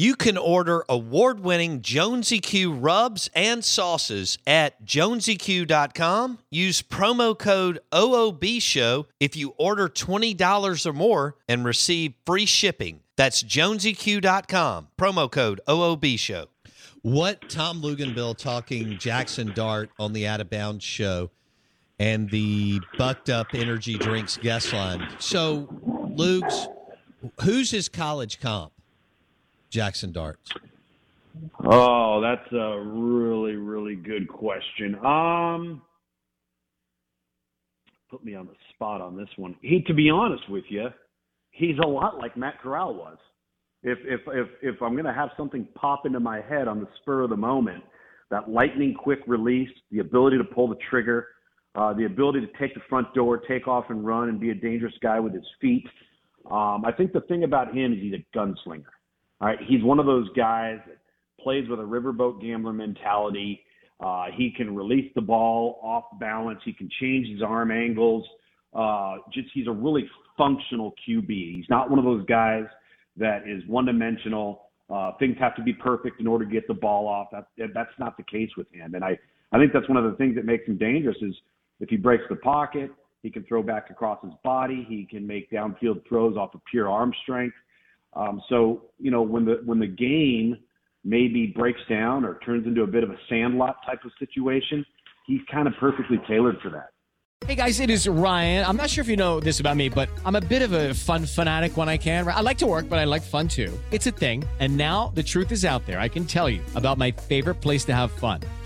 You can order award winning Jonesy Q rubs and sauces at jonesyq.com. Use promo code OOB Show if you order $20 or more and receive free shipping. That's jonesyq.com. Promo code OOB Show. What Tom Luginbill talking Jackson Dart on the Out of Bounds show and the Bucked Up Energy Drinks guest line. So, Luke's, who's his college comp? Jackson Darts. Oh, that's a really, really good question. Um, put me on the spot on this one. He, to be honest with you, he's a lot like Matt Corral was. If if if if I'm going to have something pop into my head on the spur of the moment, that lightning quick release, the ability to pull the trigger, uh, the ability to take the front door, take off and run, and be a dangerous guy with his feet. Um, I think the thing about him is he's a gunslinger. All right, he's one of those guys that plays with a riverboat gambler mentality. Uh, he can release the ball off balance. He can change his arm angles. Uh, just he's a really functional QB. He's not one of those guys that is one dimensional. Uh, things have to be perfect in order to get the ball off. That, that's not the case with him. And I, I think that's one of the things that makes him dangerous is if he breaks the pocket, he can throw back across his body. He can make downfield throws off of pure arm strength. Um, so you know when the when the game maybe breaks down or turns into a bit of a sandlot type of situation, he's kind of perfectly tailored for that. Hey guys, it is Ryan. I'm not sure if you know this about me, but I'm a bit of a fun fanatic when I can. I like to work, but I like fun too. It's a thing. And now the truth is out there. I can tell you about my favorite place to have fun